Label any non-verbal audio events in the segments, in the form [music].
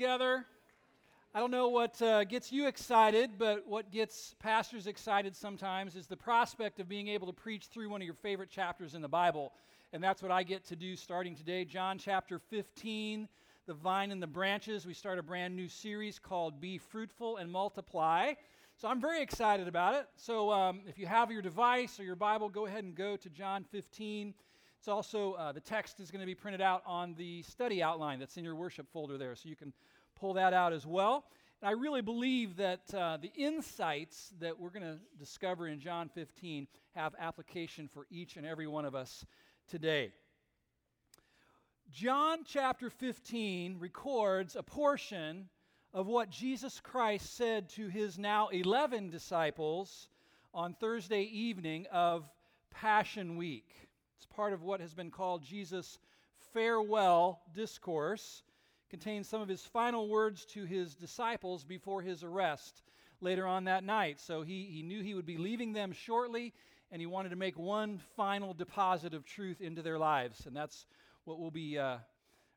together. I don't know what uh, gets you excited, but what gets pastors excited sometimes is the prospect of being able to preach through one of your favorite chapters in the Bible. And that's what I get to do starting today. John chapter 15, the vine and the branches. We start a brand new series called Be Fruitful and Multiply. So I'm very excited about it. So um, if you have your device or your Bible, go ahead and go to John 15. It's also, uh, the text is going to be printed out on the study outline that's in your worship folder there. So you can pull that out as well. And I really believe that uh, the insights that we're going to discover in John 15 have application for each and every one of us today. John chapter 15 records a portion of what Jesus Christ said to his now 11 disciples on Thursday evening of Passion Week. It's part of what has been called Jesus' farewell discourse contains some of his final words to his disciples before his arrest later on that night. So he, he knew he would be leaving them shortly, and he wanted to make one final deposit of truth into their lives. And that's what we'll be uh,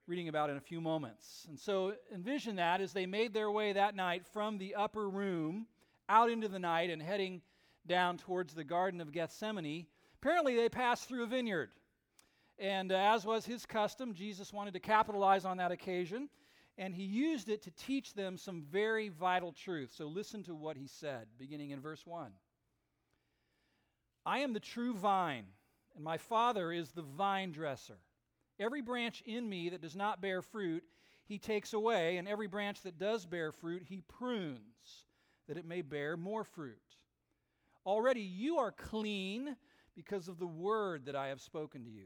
reading about in a few moments. And so envision that as they made their way that night from the upper room out into the night and heading down towards the Garden of Gethsemane. Apparently, they passed through a vineyard. And as was his custom, Jesus wanted to capitalize on that occasion, and he used it to teach them some very vital truths. So listen to what he said, beginning in verse 1. I am the true vine, and my Father is the vine dresser. Every branch in me that does not bear fruit, he takes away, and every branch that does bear fruit, he prunes, that it may bear more fruit. Already you are clean because of the word that I have spoken to you.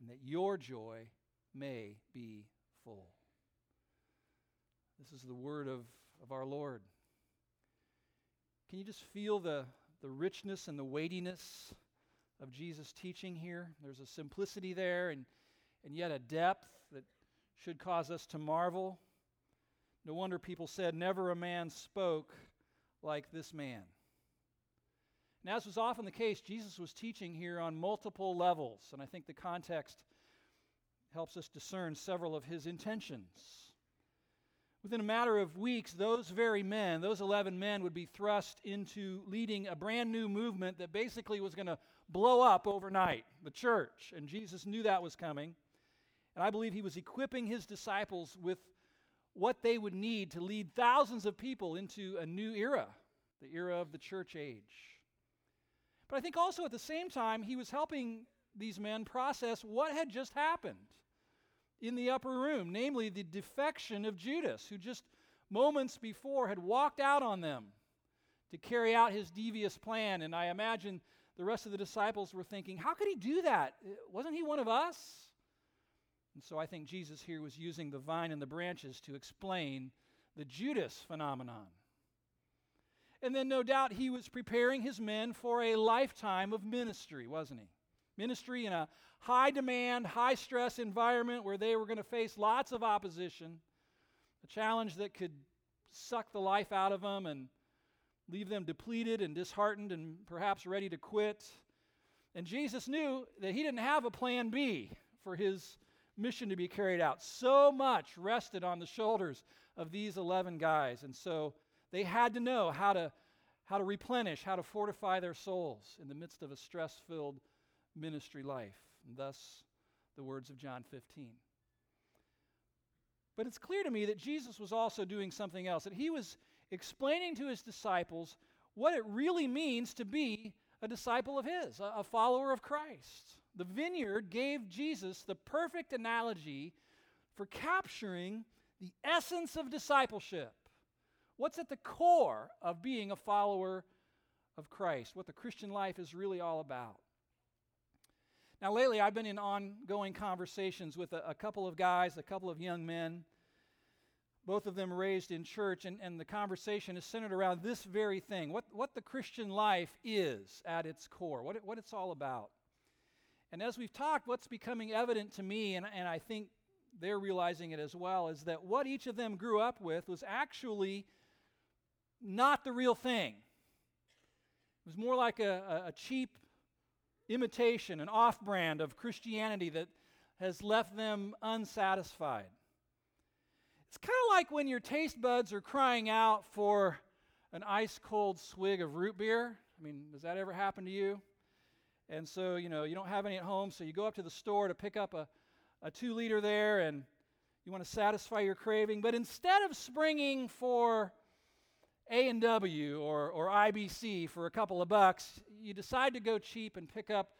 and that your joy may be full. This is the word of, of our Lord. Can you just feel the, the richness and the weightiness of Jesus' teaching here? There's a simplicity there and, and yet a depth that should cause us to marvel. No wonder people said, Never a man spoke like this man. And as was often the case, Jesus was teaching here on multiple levels, and I think the context helps us discern several of his intentions. Within a matter of weeks, those very men, those 11 men, would be thrust into leading a brand new movement that basically was going to blow up overnight the church. And Jesus knew that was coming. And I believe he was equipping his disciples with what they would need to lead thousands of people into a new era, the era of the church age. But I think also at the same time, he was helping these men process what had just happened in the upper room, namely the defection of Judas, who just moments before had walked out on them to carry out his devious plan. And I imagine the rest of the disciples were thinking, how could he do that? Wasn't he one of us? And so I think Jesus here was using the vine and the branches to explain the Judas phenomenon. And then, no doubt, he was preparing his men for a lifetime of ministry, wasn't he? Ministry in a high demand, high stress environment where they were going to face lots of opposition, a challenge that could suck the life out of them and leave them depleted and disheartened and perhaps ready to quit. And Jesus knew that he didn't have a plan B for his mission to be carried out. So much rested on the shoulders of these 11 guys. And so they had to know how to, how to replenish, how to fortify their souls in the midst of a stress filled ministry life. And thus, the words of John 15. But it's clear to me that Jesus was also doing something else, that he was explaining to his disciples what it really means to be a disciple of his, a, a follower of Christ. The vineyard gave Jesus the perfect analogy for capturing the essence of discipleship. What's at the core of being a follower of Christ, what the Christian life is really all about. Now, lately, I've been in ongoing conversations with a, a couple of guys, a couple of young men, both of them raised in church, and, and the conversation is centered around this very thing what, what the Christian life is at its core, what, it, what it's all about. And as we've talked, what's becoming evident to me, and, and I think they're realizing it as well, is that what each of them grew up with was actually not the real thing. It was more like a, a cheap imitation, an off brand of Christianity that has left them unsatisfied. It's kind of like when your taste buds are crying out for an ice cold swig of root beer. I mean, does that ever happen to you? And so, you know, you don't have any at home, so you go up to the store to pick up a, a two liter there and you want to satisfy your craving. But instead of springing for A&W or, or IBC for a couple of bucks, you decide to go cheap and pick up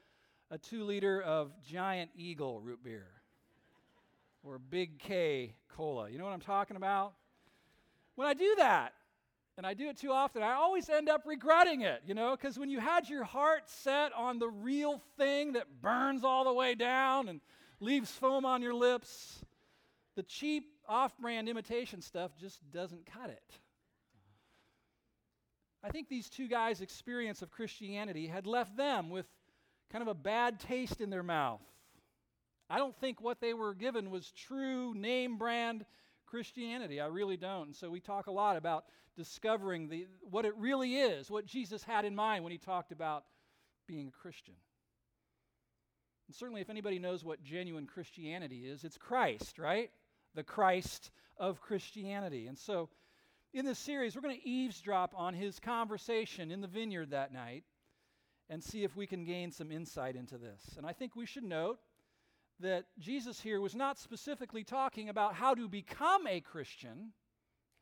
a two liter of Giant Eagle root beer or Big K cola. You know what I'm talking about? When I do that, and I do it too often, I always end up regretting it, you know, because when you had your heart set on the real thing that burns all the way down and leaves foam on your lips, the cheap off brand imitation stuff just doesn't cut it. I think these two guys' experience of Christianity had left them with kind of a bad taste in their mouth. I don't think what they were given was true name brand Christianity. I really don't. And so we talk a lot about discovering the, what it really is, what Jesus had in mind when he talked about being a Christian. And certainly, if anybody knows what genuine Christianity is, it's Christ, right? The Christ of Christianity. And so, in this series, we're going to eavesdrop on his conversation in the vineyard that night and see if we can gain some insight into this. And I think we should note that Jesus here was not specifically talking about how to become a Christian,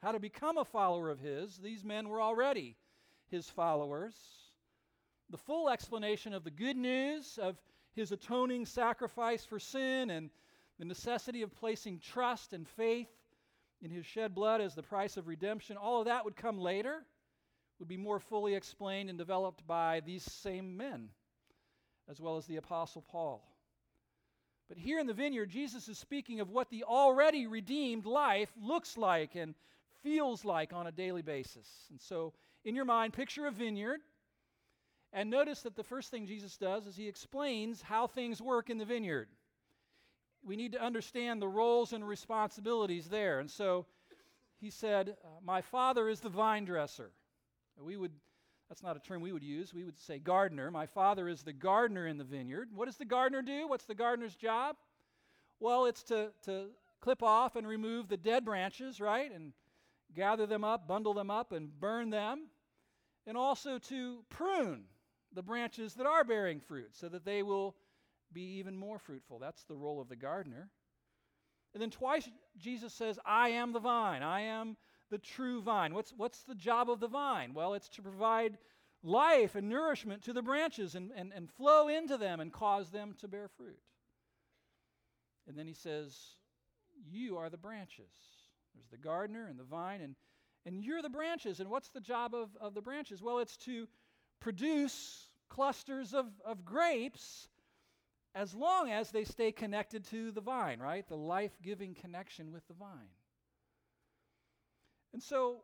how to become a follower of his. These men were already his followers. The full explanation of the good news of his atoning sacrifice for sin and the necessity of placing trust and faith in his shed blood as the price of redemption, all of that would come later, would be more fully explained and developed by these same men, as well as the Apostle Paul. But here in the vineyard, Jesus is speaking of what the already redeemed life looks like and feels like on a daily basis. And so, in your mind, picture a vineyard. And notice that the first thing Jesus does is he explains how things work in the vineyard we need to understand the roles and responsibilities there. And so he said, uh, My father is the vine dresser. We would, that's not a term we would use. We would say gardener. My father is the gardener in the vineyard. What does the gardener do? What's the gardener's job? Well, it's to, to clip off and remove the dead branches, right? And gather them up, bundle them up, and burn them. And also to prune the branches that are bearing fruit so that they will be even more fruitful. That's the role of the gardener. And then twice Jesus says, I am the vine. I am the true vine. What's, what's the job of the vine? Well, it's to provide life and nourishment to the branches and, and, and flow into them and cause them to bear fruit. And then he says, You are the branches. There's the gardener and the vine, and, and you're the branches. And what's the job of, of the branches? Well, it's to produce clusters of, of grapes as long as they stay connected to the vine, right? The life giving connection with the vine. And so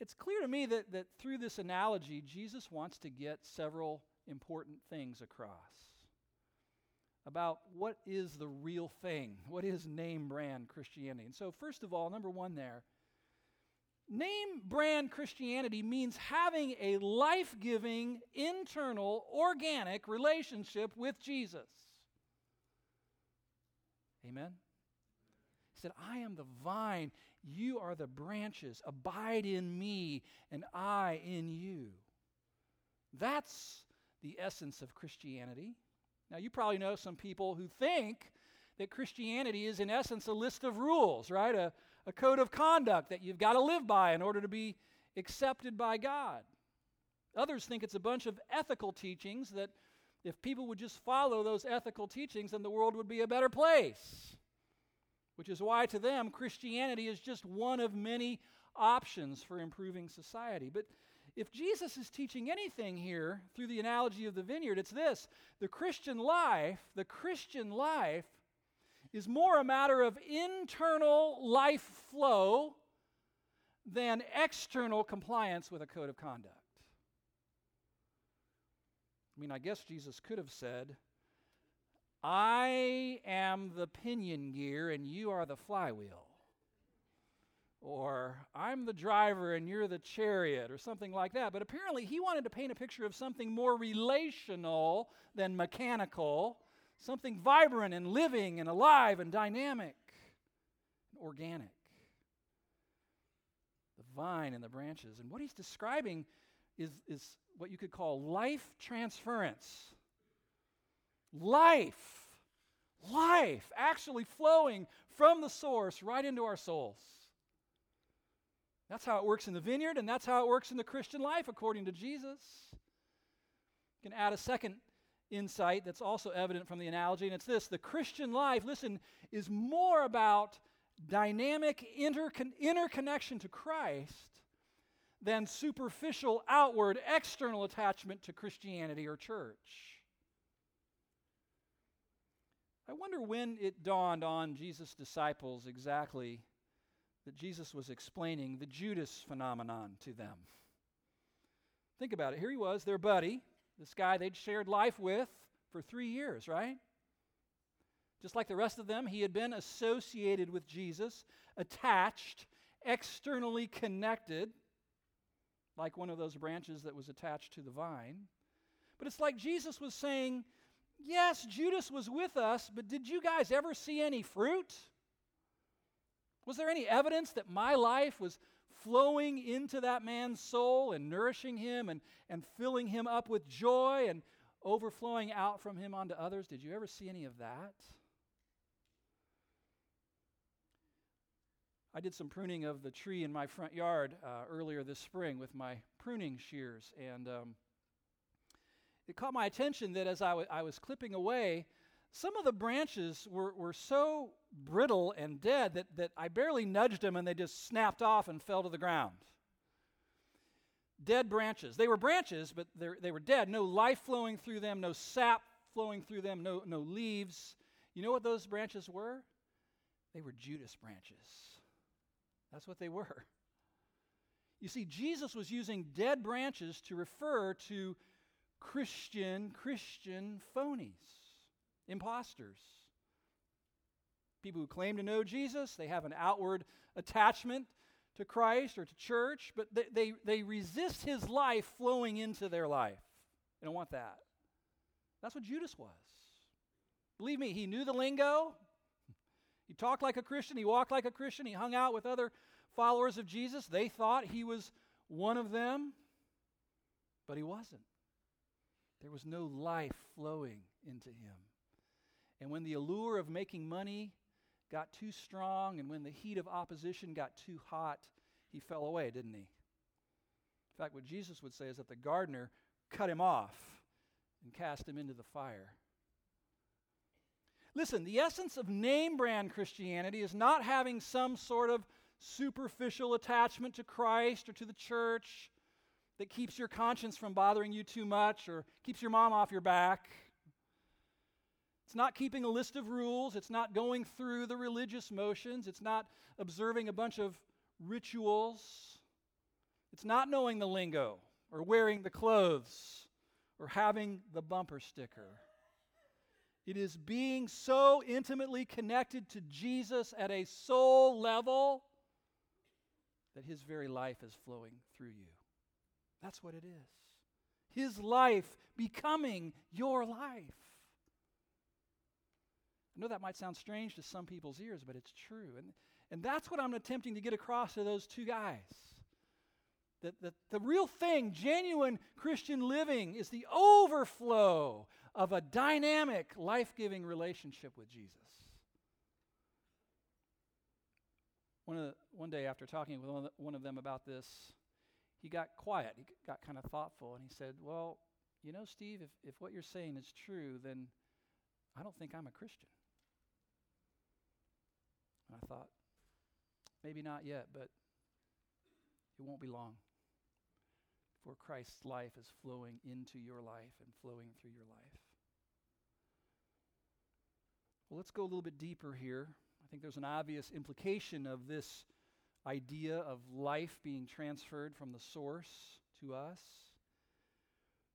it's clear to me that, that through this analogy, Jesus wants to get several important things across about what is the real thing, [laughs] what is name brand Christianity. And so, first of all, number one there, name brand Christianity means having a life giving, internal, organic relationship with Jesus. Amen? He said, I am the vine, you are the branches. Abide in me, and I in you. That's the essence of Christianity. Now, you probably know some people who think that Christianity is, in essence, a list of rules, right? A, a code of conduct that you've got to live by in order to be accepted by God. Others think it's a bunch of ethical teachings that if people would just follow those ethical teachings, then the world would be a better place. Which is why, to them, Christianity is just one of many options for improving society. But if Jesus is teaching anything here through the analogy of the vineyard, it's this the Christian life, the Christian life is more a matter of internal life flow than external compliance with a code of conduct. I mean, I guess Jesus could have said, I am the pinion gear and you are the flywheel. Or, I'm the driver and you're the chariot, or something like that. But apparently, he wanted to paint a picture of something more relational than mechanical, something vibrant and living and alive and dynamic, organic. The vine and the branches. And what he's describing is, is what you could call life transference. Life, life actually flowing from the source right into our souls. That's how it works in the vineyard, and that's how it works in the Christian life, according to Jesus. You can add a second insight that's also evident from the analogy, and it's this the Christian life, listen, is more about dynamic intercon- interconnection to Christ than superficial, outward, external attachment to Christianity or church. I wonder when it dawned on Jesus' disciples exactly that Jesus was explaining the Judas phenomenon to them. Think about it. Here he was, their buddy, this guy they'd shared life with for three years, right? Just like the rest of them, he had been associated with Jesus, attached, externally connected, like one of those branches that was attached to the vine. But it's like Jesus was saying, Yes, Judas was with us, but did you guys ever see any fruit? Was there any evidence that my life was flowing into that man's soul and nourishing him and, and filling him up with joy and overflowing out from him onto others? Did you ever see any of that? I did some pruning of the tree in my front yard uh, earlier this spring with my pruning shears, and um, it caught my attention that as I, w- I was clipping away, some of the branches were, were so brittle and dead that, that I barely nudged them and they just snapped off and fell to the ground. Dead branches. They were branches, but they were dead. No life flowing through them, no sap flowing through them, no, no leaves. You know what those branches were? They were Judas branches. That's what they were. You see, Jesus was using dead branches to refer to Christian, Christian phonies imposters. People who claim to know Jesus, they have an outward attachment to Christ or to church, but they, they, they resist his life flowing into their life. They don't want that. That's what Judas was. Believe me, he knew the lingo. He talked like a Christian. He walked like a Christian. He hung out with other followers of Jesus. They thought he was one of them, but he wasn't. There was no life flowing into him. And when the allure of making money got too strong and when the heat of opposition got too hot, he fell away, didn't he? In fact, what Jesus would say is that the gardener cut him off and cast him into the fire. Listen, the essence of name brand Christianity is not having some sort of superficial attachment to Christ or to the church that keeps your conscience from bothering you too much or keeps your mom off your back. It's not keeping a list of rules. It's not going through the religious motions. It's not observing a bunch of rituals. It's not knowing the lingo or wearing the clothes or having the bumper sticker. It is being so intimately connected to Jesus at a soul level that his very life is flowing through you. That's what it is. His life becoming your life. I know that might sound strange to some people's ears, but it's true. And, and that's what I'm attempting to get across to those two guys. That, that the real thing, genuine Christian living, is the overflow of a dynamic, life giving relationship with Jesus. One, the, one day after talking with one of, the, one of them about this, he got quiet. He got kind of thoughtful and he said, Well, you know, Steve, if, if what you're saying is true, then I don't think I'm a Christian. And I thought, Maybe not yet, but it won't be long before Christ's life is flowing into your life and flowing through your life. Well, let's go a little bit deeper here. I think there's an obvious implication of this idea of life being transferred from the source to us.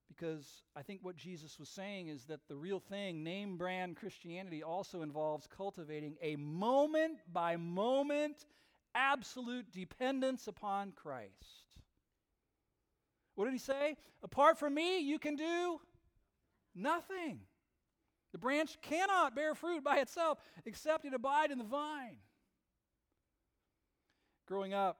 Because I think what Jesus was saying is that the real thing, name brand Christianity, also involves cultivating a moment by moment absolute dependence upon Christ. What did he say? Apart from me, you can do nothing. The branch cannot bear fruit by itself except it abide in the vine. Growing up,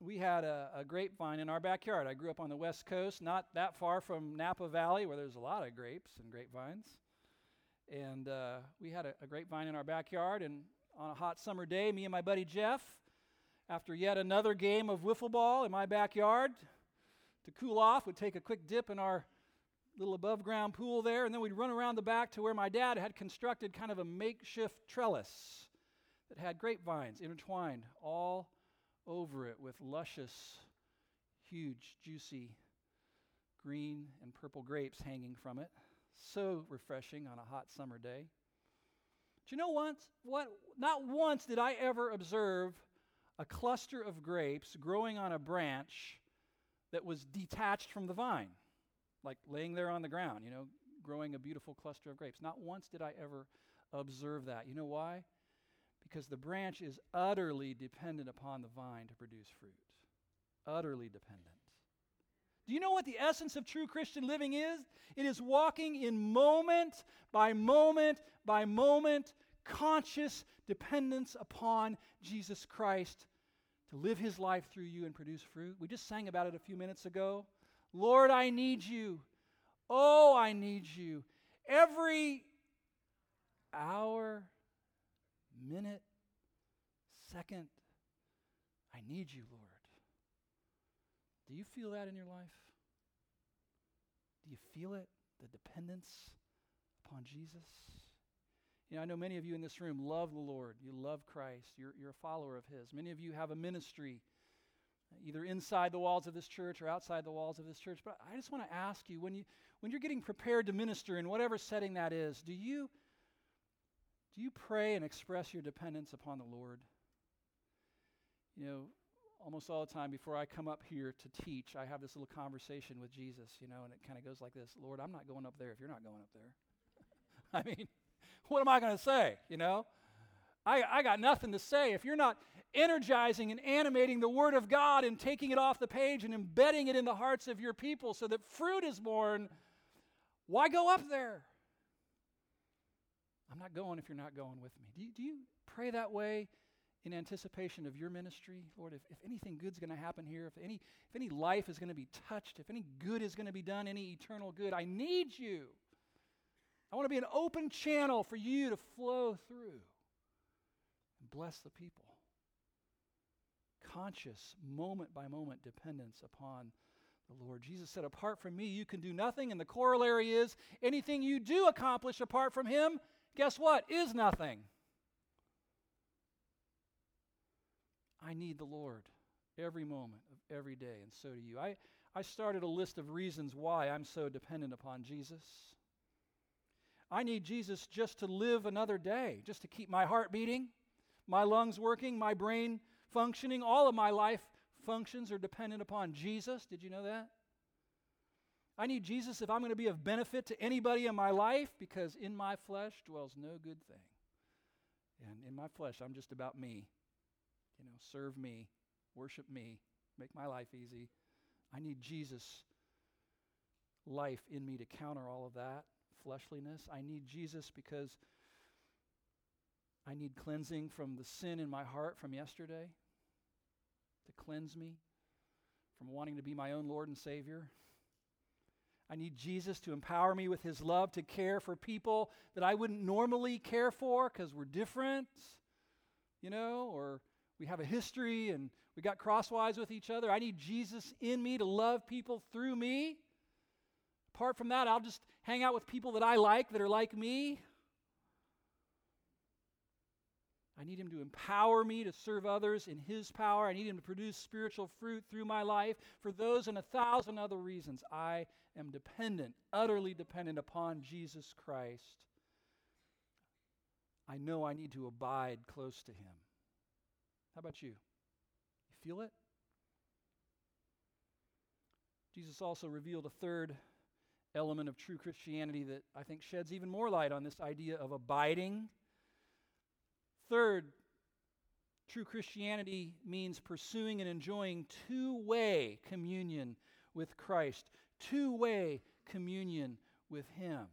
we had a, a, grapevine in our backyard. I grew up on the West Coast, not that far from Napa Valley, where there's a lot of grapes and grapevines. And uh, we had a, a grapevine in our backyard. And on a hot summer day, me and my buddy Jeff, after yet another game of wiffle ball in my backyard, to cool off, would take a quick dip in our little above ground pool there, and then we'd run around the back to where my dad had constructed kind of a makeshift trellis that had grapevines intertwined all over it with luscious, huge, juicy green and purple grapes hanging from it. So refreshing on a hot summer day. Do you know once what not once did I ever observe a cluster of grapes growing on a branch that was detached from the vine, like laying there on the ground, you know, growing a beautiful cluster of grapes. Not once did I ever observe that. You know why? Because the branch is utterly dependent upon the vine to produce fruit. Utterly dependent. Do you know what the essence of true Christian living is? It is walking in moment by moment by moment, conscious dependence upon Jesus Christ to live his life through you and produce fruit. We just sang about it a few minutes ago. Lord, I need you. Oh, I need you. Every hour, minute, second, I need you, Lord. Do you feel that in your life? Do you feel it? The dependence upon Jesus? You know, I know many of you in this room love the Lord. You love Christ. You're, you're a follower of His. Many of you have a ministry, either inside the walls of this church or outside the walls of this church. But I just want to ask you when, you when you're getting prepared to minister in whatever setting that is, do you, do you pray and express your dependence upon the Lord? You know, almost all the time before I come up here to teach, I have this little conversation with Jesus, you know, and it kind of goes like this Lord, I'm not going up there if you're not going up there. [laughs] I mean, what am I going to say? You know, I, I got nothing to say. If you're not energizing and animating the Word of God and taking it off the page and embedding it in the hearts of your people so that fruit is born, why go up there? I'm not going if you're not going with me. Do you, do you pray that way in anticipation of your ministry? Lord, if, if anything good's going to happen here, if any, if any life is going to be touched, if any good is going to be done, any eternal good, I need you. I want to be an open channel for you to flow through and bless the people. Conscious, moment by moment dependence upon the Lord. Jesus said, Apart from me, you can do nothing. And the corollary is anything you do accomplish apart from Him, guess what? Is nothing. I need the Lord every moment of every day, and so do you. I, I started a list of reasons why I'm so dependent upon Jesus. I need Jesus just to live another day, just to keep my heart beating, my lungs working, my brain functioning. All of my life functions are dependent upon Jesus. Did you know that? I need Jesus if I'm going to be of benefit to anybody in my life because in my flesh dwells no good thing. And in my flesh, I'm just about me. You know, serve me, worship me, make my life easy. I need Jesus' life in me to counter all of that fleshliness. I need Jesus because I need cleansing from the sin in my heart from yesterday to cleanse me from wanting to be my own Lord and Savior. I need Jesus to empower me with His love to care for people that I wouldn't normally care for because we're different, you know, or we have a history and we got crosswise with each other. I need Jesus in me to love people through me. Apart from that, I'll just hang out with people that I like that are like me. I need Him to empower me to serve others in His power. I need Him to produce spiritual fruit through my life. For those and a thousand other reasons, I am dependent, utterly dependent upon Jesus Christ. I know I need to abide close to Him. How about you? You feel it? Jesus also revealed a third element of true Christianity that I think sheds even more light on this idea of abiding Third, true Christianity means pursuing and enjoying two way communion with Christ, two way communion with Him.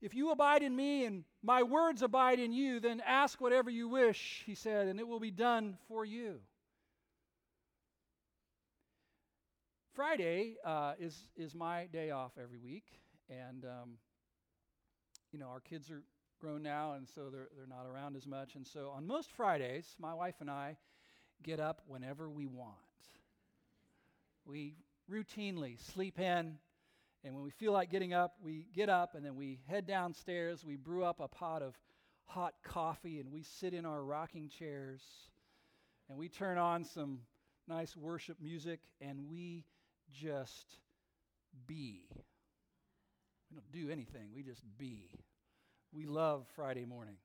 If you abide in me and my words abide in you, then ask whatever you wish, he said, and it will be done for you. Friday uh, is, is my day off every week, and um, you know, our kids are grown now, and so they're, they're not around as much. And so on most Fridays, my wife and I get up whenever we want. We routinely sleep in, and when we feel like getting up, we get up, and then we head downstairs. We brew up a pot of hot coffee, and we sit in our rocking chairs, and we turn on some nice worship music, and we just be. We don't do anything, we just be. We love Friday mornings.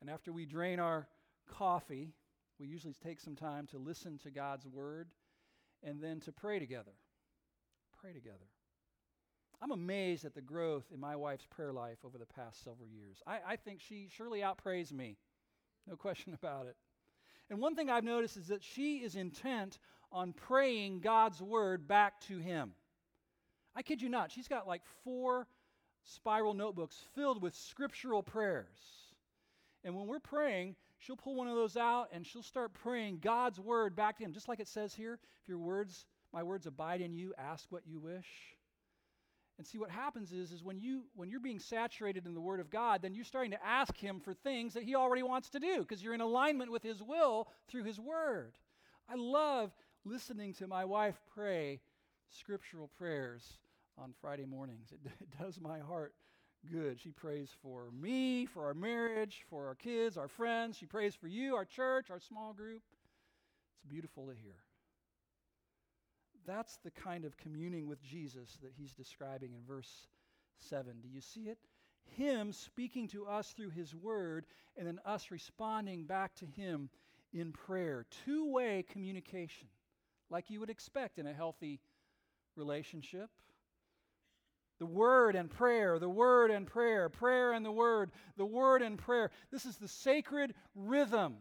And after we drain our coffee, we usually take some time to listen to God's word and then to pray together. Pray together. I'm amazed at the growth in my wife's prayer life over the past several years. I, I think she surely outprays me, no question [laughs] about it. And one thing I've noticed is that she is intent on praying God's word back to him. I kid you not, she's got like four spiral notebooks filled with scriptural prayers. And when we're praying, she'll pull one of those out and she'll start praying God's word back to him, just like it says here if your words, my words abide in you, ask what you wish. And see what happens is, is when you when you're being saturated in the Word of God, then you're starting to ask Him for things that He already wants to do because you're in alignment with His will through His Word. I love listening to my wife pray scriptural prayers on Friday mornings. It, [laughs] it does my heart good. She prays for me, for our marriage, for our kids, our friends. She prays for you, our church, our small group. It's beautiful to hear. That's the kind of communing with Jesus that he's describing in verse 7. Do you see it? Him speaking to us through his word, and then us responding back to him in prayer. Two way communication, like you would expect in a healthy relationship. The word and prayer, the word and prayer, prayer and the word, the word and prayer. This is the sacred rhythm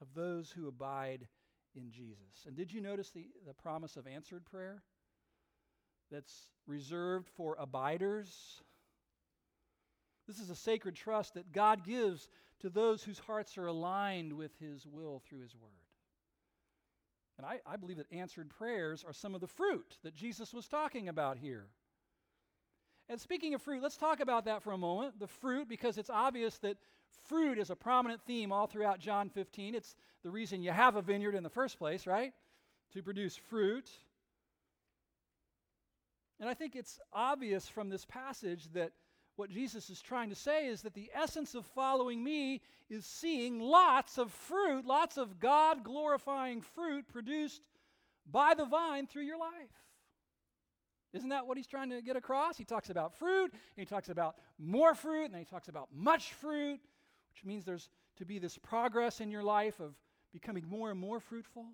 of those who abide in Jesus. And did you notice the, the promise of answered prayer? That's reserved for abiders. This is a sacred trust that God gives to those whose hearts are aligned with His will through His Word. And I, I believe that answered prayers are some of the fruit that Jesus was talking about here. And speaking of fruit, let's talk about that for a moment. The fruit, because it's obvious that fruit is a prominent theme all throughout John 15. It's the reason you have a vineyard in the first place, right? To produce fruit. And I think it's obvious from this passage that what Jesus is trying to say is that the essence of following me is seeing lots of fruit, lots of God glorifying fruit produced by the vine through your life. Isn't that what he's trying to get across? He talks about fruit, and he talks about more fruit, and then he talks about much fruit, which means there's to be this progress in your life of becoming more and more fruitful.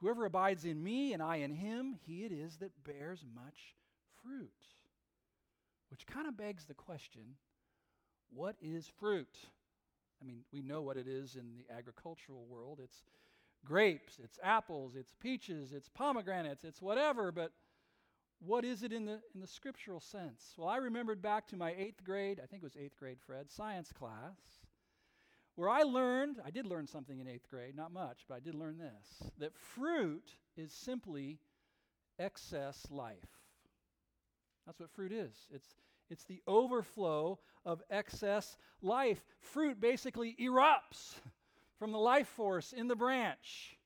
Whoever abides in me and I in him, he it is that bears much fruit. Which kind of begs the question what is fruit? I mean, we know what it is in the agricultural world. It's grapes, it's apples, it's peaches, it's pomegranates, it's whatever, but what is it in the, in the scriptural sense? Well, I remembered back to my eighth grade, I think it was eighth grade, Fred, science class, where I learned, I did learn something in eighth grade, not much, but I did learn this that fruit is simply excess life. That's what fruit is. It's, It's the overflow of excess life. Fruit basically erupts [laughs] from the life force in the branch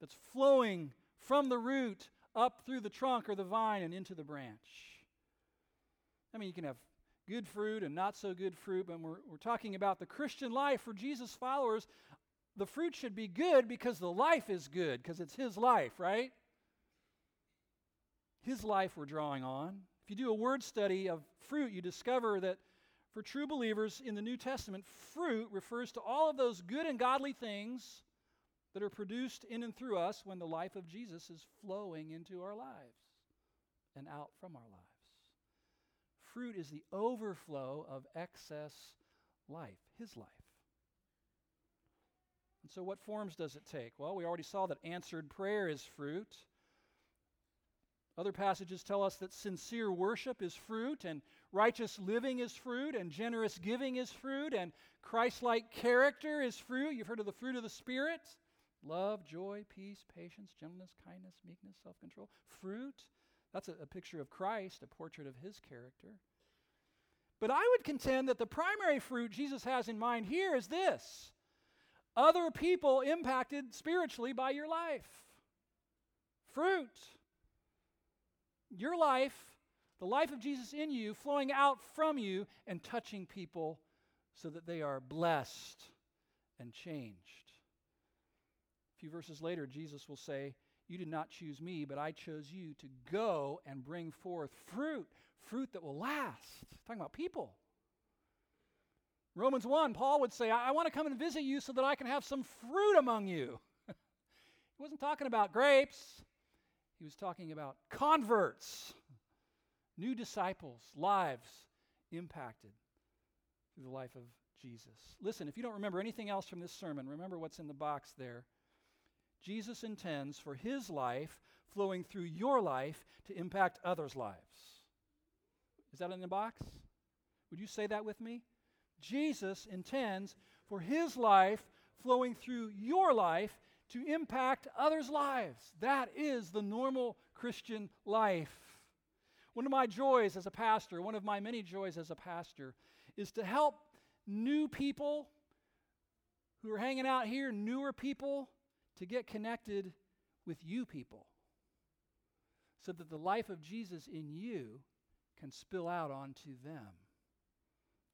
that's flowing from the root up through the trunk or the vine and into the branch. I mean, you can have good fruit and not so good fruit, but we're, we're talking about the Christian life for Jesus' followers. The fruit should be good because the life is good, because it's His life, right? His life we're drawing on. If you do a word study of fruit, you discover that for true believers in the New Testament, fruit refers to all of those good and godly things that are produced in and through us when the life of Jesus is flowing into our lives and out from our lives. Fruit is the overflow of excess life, His life. And so, what forms does it take? Well, we already saw that answered prayer is fruit. Other passages tell us that sincere worship is fruit, and righteous living is fruit, and generous giving is fruit, and Christ like character is fruit. You've heard of the fruit of the Spirit love, joy, peace, patience, gentleness, kindness, meekness, self control. Fruit. That's a, a picture of Christ, a portrait of his character. But I would contend that the primary fruit Jesus has in mind here is this other people impacted spiritually by your life. Fruit your life, the life of Jesus in you, flowing out from you and touching people so that they are blessed and changed. A few verses later, Jesus will say, You did not choose me, but I chose you to go and bring forth fruit, fruit that will last. Talking about people. Romans 1, Paul would say, I, I want to come and visit you so that I can have some fruit among you. [laughs] he wasn't talking about grapes, he was talking about converts, new disciples, lives impacted through the life of Jesus. Listen, if you don't remember anything else from this sermon, remember what's in the box there. Jesus intends for his life flowing through your life to impact others' lives. Is that in the box? Would you say that with me? Jesus intends for his life flowing through your life to impact others' lives. That is the normal Christian life. One of my joys as a pastor, one of my many joys as a pastor, is to help new people who are hanging out here, newer people, to get connected with you people so that the life of Jesus in you can spill out onto them.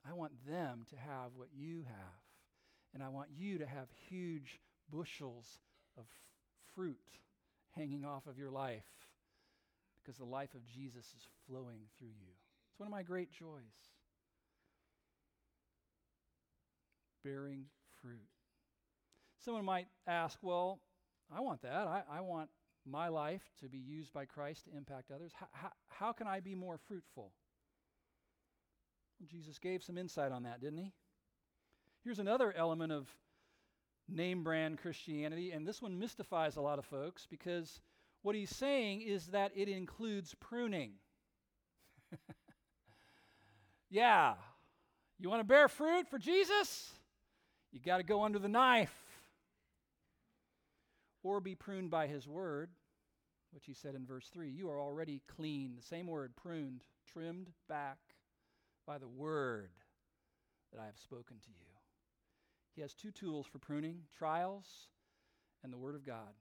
I want them to have what you have, and I want you to have huge bushels of fruit hanging off of your life because the life of Jesus is flowing through you. It's one of my great joys. Bearing fruit. Someone might ask, well, I want that. I, I want my life to be used by Christ to impact others. How, how, how can I be more fruitful? Well, Jesus gave some insight on that, didn't he? Here's another element of name brand Christianity, and this one mystifies a lot of folks because what he's saying is that it includes pruning. [laughs] yeah, you want to bear fruit for Jesus? You got to go under the knife or be pruned by his word, which he said in verse 3 You are already clean. The same word, pruned, trimmed back by the word that I have spoken to you. He has two tools for pruning trials and the Word of God.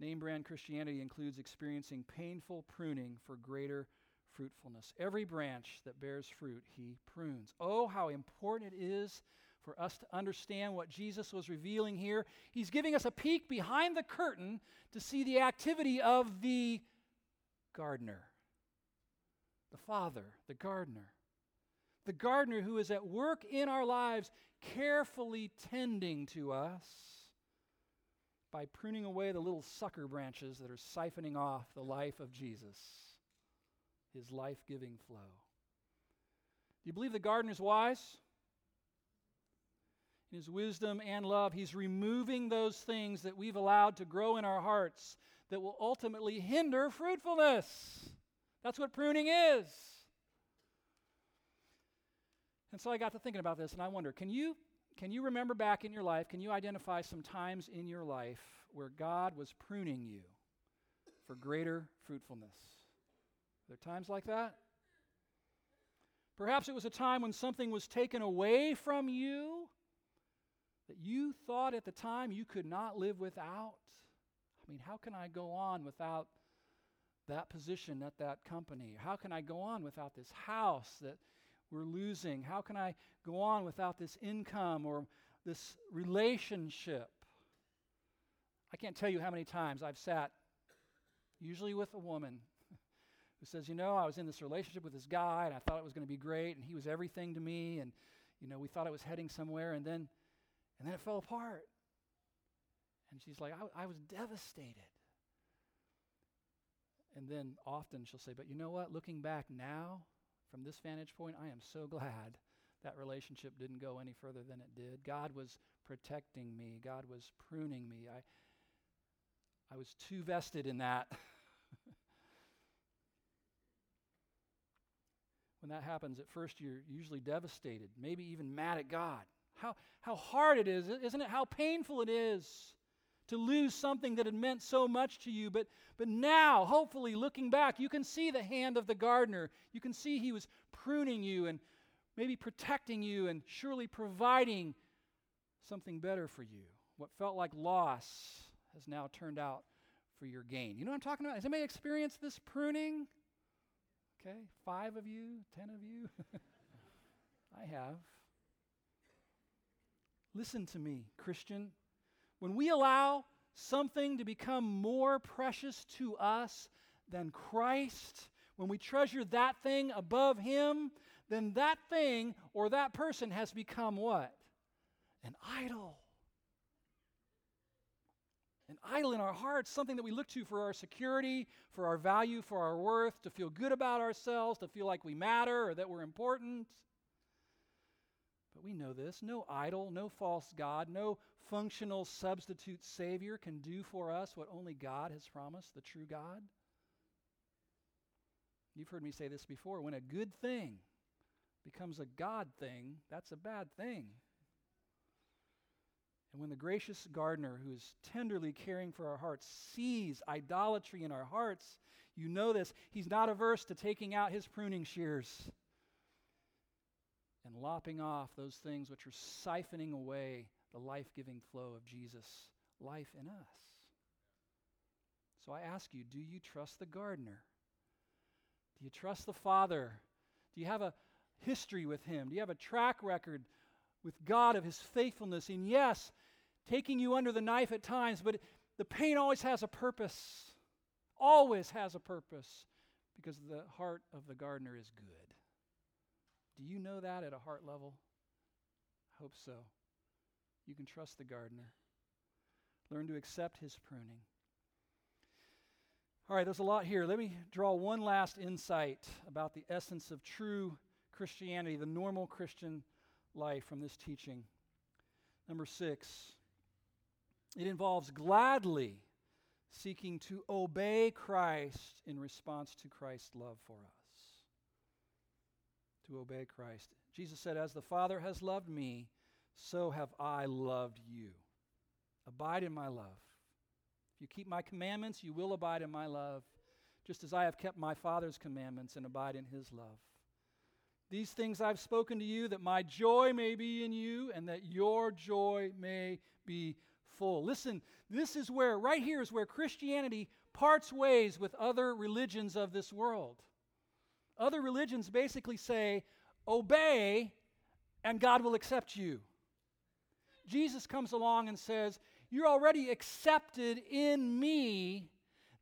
Name brand Christianity includes experiencing painful pruning for greater fruitfulness. Every branch that bears fruit, he prunes. Oh, how important it is for us to understand what Jesus was revealing here. He's giving us a peek behind the curtain to see the activity of the gardener, the Father, the gardener the gardener who is at work in our lives, carefully tending to us by pruning away the little sucker branches that are siphoning off the life of Jesus, his life giving flow. Do you believe the gardener is wise? In his wisdom and love, he's removing those things that we've allowed to grow in our hearts that will ultimately hinder fruitfulness. That's what pruning is. And so I got to thinking about this, and I wonder can you, can you remember back in your life, can you identify some times in your life where God was pruning you for greater fruitfulness? Are there times like that? Perhaps it was a time when something was taken away from you that you thought at the time you could not live without. I mean, how can I go on without that position at that company? How can I go on without this house that we're losing? How can I go on without this income or this relationship? I can't tell you how many times I've sat, usually with a woman, [laughs] who says, You know, I was in this relationship with this guy and I thought it was going to be great and he was everything to me and, you know, we thought it was heading somewhere and then, and then it fell apart. And she's like, I, I was devastated. And then often she'll say, But you know what? Looking back now, from this vantage point, I am so [laughs] glad that relationship didn't go any further than it did. God was protecting me, God was pruning me. I, I was too vested in that. [laughs] when that happens, at first you're usually devastated, maybe even mad at God. How, how hard it is, isn't it? How painful it is to lose something that had meant so much to you. But, but now, hopefully, looking back, you can see the hand of the gardener. You can see he was pruning you and maybe protecting you and surely providing something better for you. What felt like loss has now turned out for your gain. You know what I'm talking about? Has anybody experienced this pruning? Okay, five of you, ten of you. [laughs] I have. Listen to me, Christian. When we allow something to become more precious to us than Christ, when we treasure that thing above Him, then that thing or that person has become what? An idol. An idol in our hearts, something that we look to for our security, for our value, for our worth, to feel good about ourselves, to feel like we matter or that we're important. But we know this no idol, no false God, no functional substitute Savior can do for us what only God has promised, the true God. You've heard me say this before. When a good thing becomes a God thing, that's a bad thing. And when the gracious gardener who is tenderly caring for our hearts sees idolatry in our hearts, you know this. He's not averse to taking out his pruning shears and lopping off those things which are siphoning away the life giving flow of Jesus' life in us. So I ask you do you trust the gardener? Do you trust the Father? Do you have a history with Him? Do you have a track record with God of His faithfulness? And yes, taking you under the knife at times, but the pain always has a purpose. Always has a purpose because the heart of the gardener is good. Do you know that at a heart level? I hope so. You can trust the gardener. Learn to accept his pruning. All right, there's a lot here. Let me draw one last insight about the essence of true Christianity, the normal Christian life from this teaching. Number six, it involves gladly seeking to obey Christ in response to Christ's love for us. To obey Christ. Jesus said, As the Father has loved me, so have I loved you. Abide in my love. If you keep my commandments, you will abide in my love, just as I have kept my Father's commandments and abide in his love. These things I've spoken to you, that my joy may be in you, and that your joy may be full. Listen, this is where, right here is where Christianity parts ways with other religions of this world. Other religions basically say, obey, and God will accept you. Jesus comes along and says, You're already accepted in me.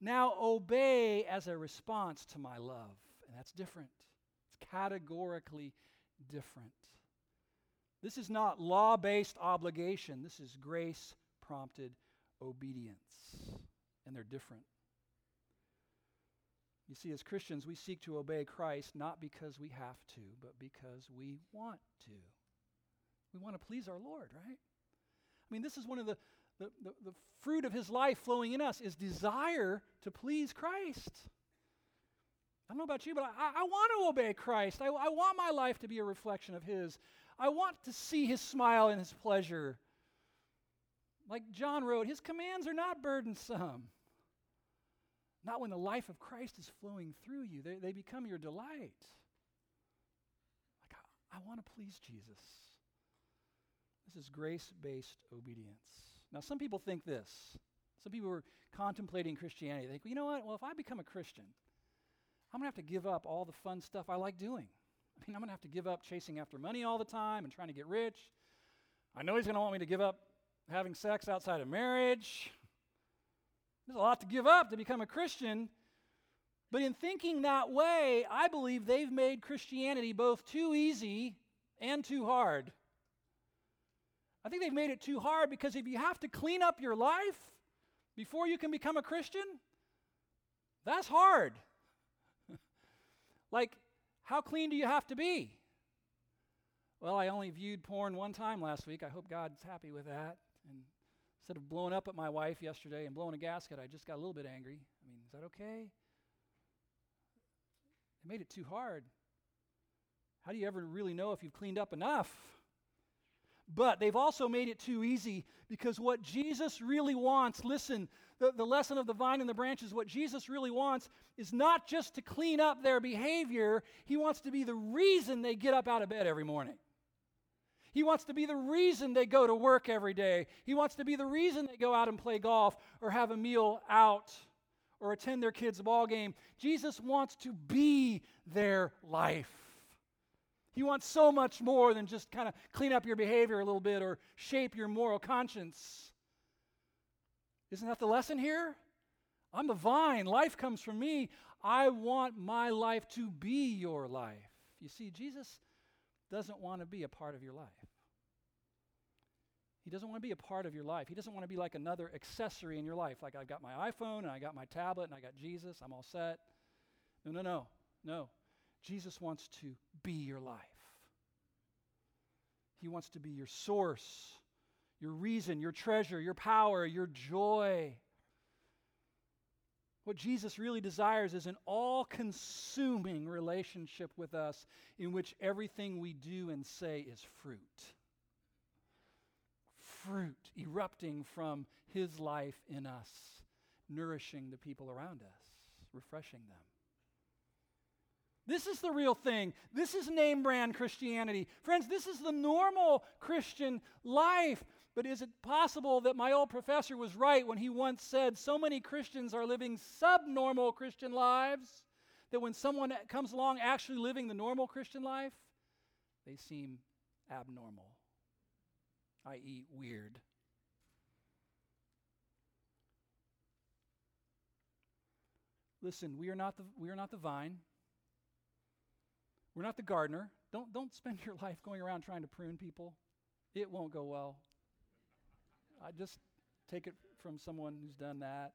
Now obey as a response to my love. And that's different. It's categorically different. This is not law based obligation, this is grace prompted obedience. And they're different. You see, as Christians, we seek to obey Christ not because we have to, but because we want to. We want to please our Lord, right? I mean, this is one of the, the, the, the fruit of his life flowing in us is desire to please Christ. I don't know about you, but I, I want to obey Christ. I, I want my life to be a reflection of his. I want to see his smile and his pleasure. Like John wrote, his commands are not burdensome. Not when the life of Christ is flowing through you. They, they become your delight. Like, I, I want to please Jesus. This is grace based obedience. Now, some people think this. Some people are contemplating Christianity. They think, well, you know what? Well, if I become a Christian, I'm going to have to give up all the fun stuff I like doing. I mean, I'm going to have to give up chasing after money all the time and trying to get rich. I know he's going to want me to give up having sex outside of marriage. There's a lot to give up to become a Christian. But in thinking that way, I believe they've made Christianity both too easy and too hard. I think they've made it too hard because if you have to clean up your life before you can become a Christian, that's hard. [laughs] like, how clean do you have to be? Well, I only viewed porn one time last week. I hope God's happy with that. And instead of blowing up at my wife yesterday and blowing a gasket, I just got a little bit angry. I mean, is that okay? They made it too hard. How do you ever really know if you've cleaned up enough? But they've also made it too easy because what Jesus really wants, listen, the, the lesson of the vine and the branches, what Jesus really wants is not just to clean up their behavior, He wants to be the reason they get up out of bed every morning. He wants to be the reason they go to work every day. He wants to be the reason they go out and play golf or have a meal out or attend their kids' ball game. Jesus wants to be their life. He wants so much more than just kind of clean up your behavior a little bit or shape your moral conscience. Isn't that the lesson here? I'm the vine. Life comes from me. I want my life to be your life. You see, Jesus doesn't want to be a part of your life. He doesn't want to be a part of your life. He doesn't want to be like another accessory in your life. Like I've got my iPhone and I got my tablet and I got Jesus. I'm all set. No, no, no. No. Jesus wants to be your life. He wants to be your source, your reason, your treasure, your power, your joy. What Jesus really desires is an all consuming relationship with us in which everything we do and say is fruit. Fruit erupting from His life in us, nourishing the people around us, refreshing them. This is the real thing. This is name brand Christianity. Friends, this is the normal Christian life. But is it possible that my old professor was right when he once said so many Christians are living subnormal Christian lives that when someone comes along actually living the normal Christian life, they seem abnormal, i.e., weird? Listen, we are not the, we are not the vine. We're not the gardener. Don't, don't spend your [laughs] life going around trying to prune people. It won't go well. I just take it from someone who's done that.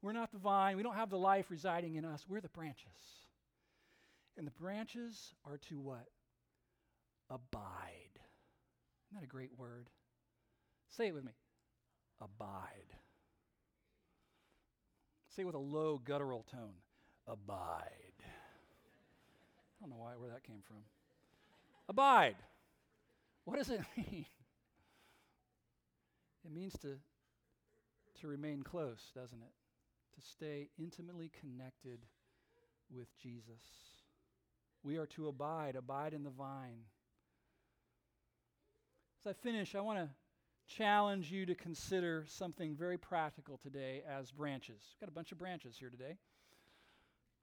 We're not the vine. We don't have the life residing in us. We're the branches. And the branches are to what? Abide. Isn't that a great word? Say it with me. Abide. Say it with a low guttural tone. Abide. Where that came from. Abide. What does it [laughs] mean? It means to, to remain close, doesn't it? To stay intimately connected with Jesus. We are to abide, abide in the vine. As I finish, I want to challenge you to consider something very practical today as branches. We've got a bunch of branches here today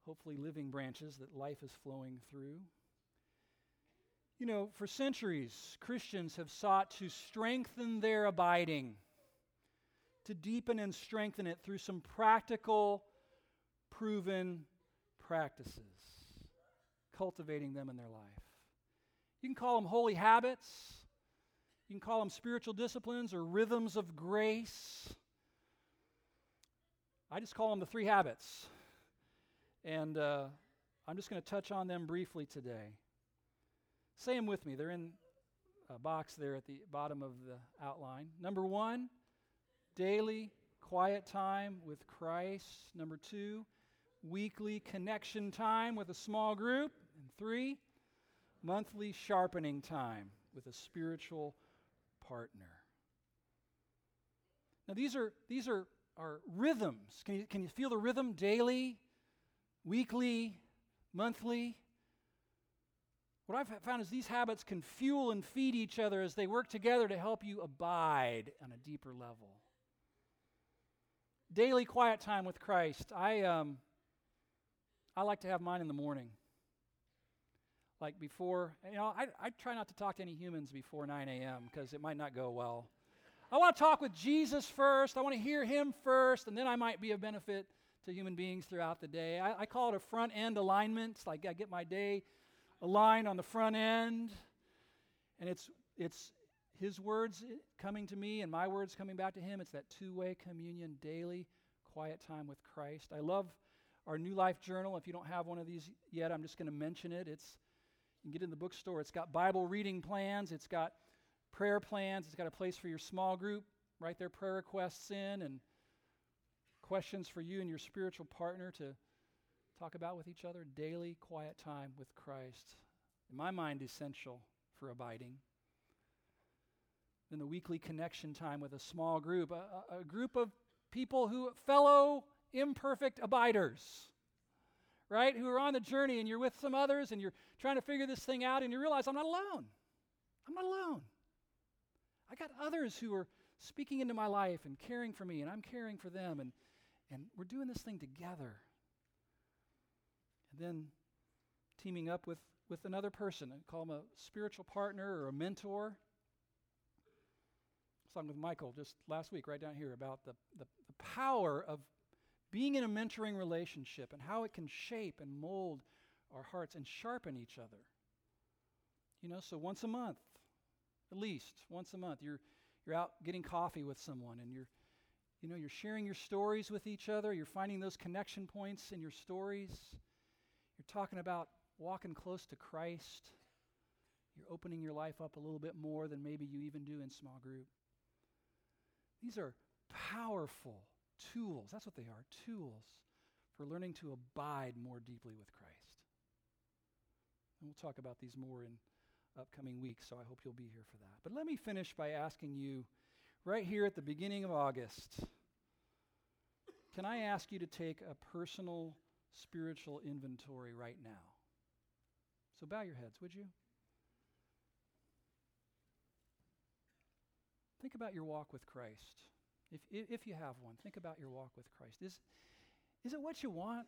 hopefully living branches that life is flowing through. You know, for centuries, Christians have sought to strengthen their abiding, to deepen and strengthen it through some practical, proven practices, cultivating them in their life. You can call them holy habits, you can call them spiritual disciplines or rhythms of grace. I just call them the three habits. And uh, I'm just going to touch on them briefly today. Say them with me. They're in a box there at the bottom of the outline. Number one, daily quiet time with Christ. Number two, weekly connection time with a small group. And three, monthly sharpening time with a spiritual partner. Now, these are, these are are rhythms. Can you, can you feel the rhythm daily, weekly, monthly? What I've found is these habits can fuel and feed each other as they work together to help you abide on a deeper level. Daily quiet time with Christ. I, um, I like to have mine in the morning. Like before, you know, I, I try not to talk to any humans before 9 a.m. because it might not go well. I want to talk with Jesus first. I want to hear him first, and then I might be of benefit to human beings throughout the day. I, I call it a front end alignment. It's like I get my day aligned on the front end, and it's it's his words coming to me and my words coming back to him. It's that two-way communion daily, quiet time with Christ. I love our New Life Journal. If you don't have one of these yet, I'm just going to mention it. It's you can get in the bookstore. It's got Bible reading plans. It's got prayer plans. It's got a place for your small group. Write their prayer requests in and questions for you and your spiritual partner to talk about with each other. Daily quiet time with Christ. In my mind, essential for abiding. Then the weekly connection time with a small group, a, a group of people who, fellow imperfect abiders, right? Who are on the journey and you're with some others and you're trying to figure this thing out and you realize I'm not alone. I'm not alone. I got others who are speaking into my life and caring for me, and I'm caring for them, and, and we're doing this thing together. And then teaming up with, with another person, and call them a spiritual partner or a mentor. I was talking with Michael just last week, right down here, about the, the, the power of being in a mentoring relationship and how it can shape and mold our hearts and sharpen each other. You know, so once a month, at least once a month. You're, you're out getting coffee with someone and you're, you know, you're sharing your stories with each other. You're finding those connection points in your stories. You're talking about walking close to Christ. You're opening your life up a little bit more than maybe you even do in small group. These are powerful tools. That's what they are tools for learning to abide more deeply with Christ. And we'll talk about these more in upcoming weeks, so I hope you'll be here for that. But let me finish by asking you, right here at the beginning of August, can I ask you to take a personal spiritual inventory right now? So bow your heads, would you? Think about your walk with Christ. If, if, you have one, think about your walk with Christ. Is, is it what you want?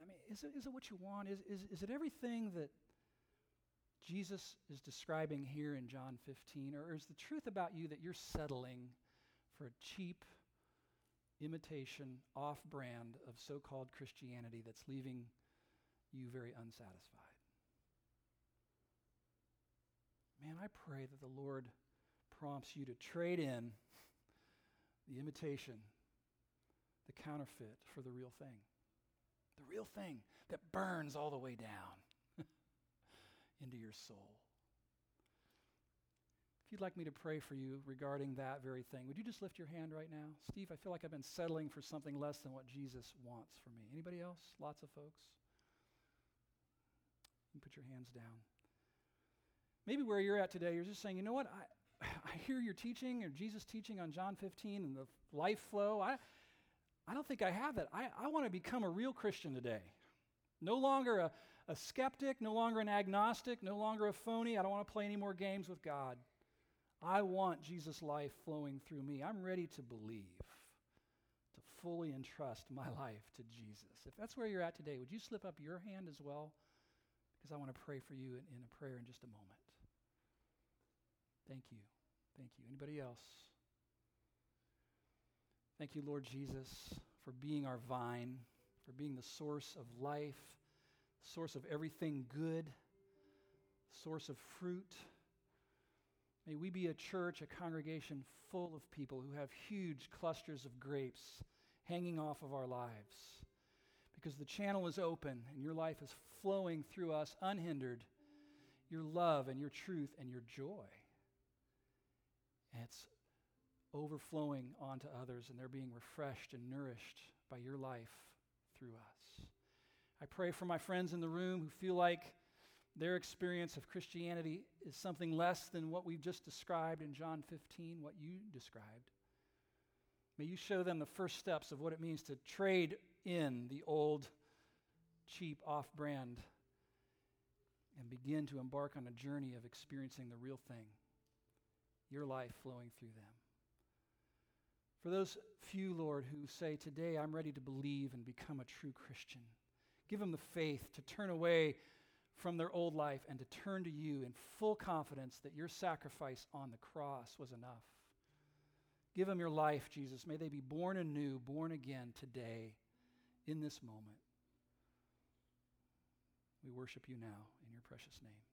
I mean, is it, is it what you want? Is, is, is it everything that Jesus is describing here in John 15? Or is the truth about you that you're settling for a cheap imitation, off brand of so called Christianity that's leaving you very unsatisfied? Man, I pray that the Lord prompts you to trade in the imitation, the counterfeit, for the real thing. The real thing that burns all the way down into your soul. If you'd like me to pray for you regarding that very thing, would you just lift your hand right now? Steve, I feel like I've been settling for something less than what Jesus wants for me. Anybody else? Lots of folks? You put your hands down. Maybe where you're at today, you're just saying, you know what? I, [sighs] I hear your teaching or Jesus teaching on John 15 and the life flow. I, I don't think I have it. I, I want to become a real Christian today. No longer a, a skeptic, no longer an agnostic, no longer a phony. I don't want to play any more games with God. I want Jesus' life flowing through me. I'm ready to believe, to fully entrust my [laughs] life to Jesus. If that's where you're at today, would you slip up your hand as well? Because I want to pray for you in, in a prayer in just a moment. Thank you. Thank you. Anybody else? Thank you, Lord Jesus, for being our vine, for being the source of life source of everything good, source of fruit. May we be a church, a congregation full of people who have huge clusters of grapes hanging off of our lives. Because the channel is open and your life is flowing through us unhindered, your love and your truth and your joy. And it's overflowing onto others, and they're being refreshed and nourished by your life through us. I pray for my friends in the room who feel like their experience of Christianity is something less than what we've just described in John 15, what you described. May you show them the first steps of what it means to trade in the old, cheap, off brand and begin to embark on a journey of experiencing the real thing, your life flowing through them. For those few, Lord, who say, Today I'm ready to believe and become a true Christian, give them the faith to turn away from their old life and to turn to you in full confidence that your sacrifice on the cross was enough. Give them your life, Jesus. May they be born anew, born again today, in this moment. We worship you now in your precious name.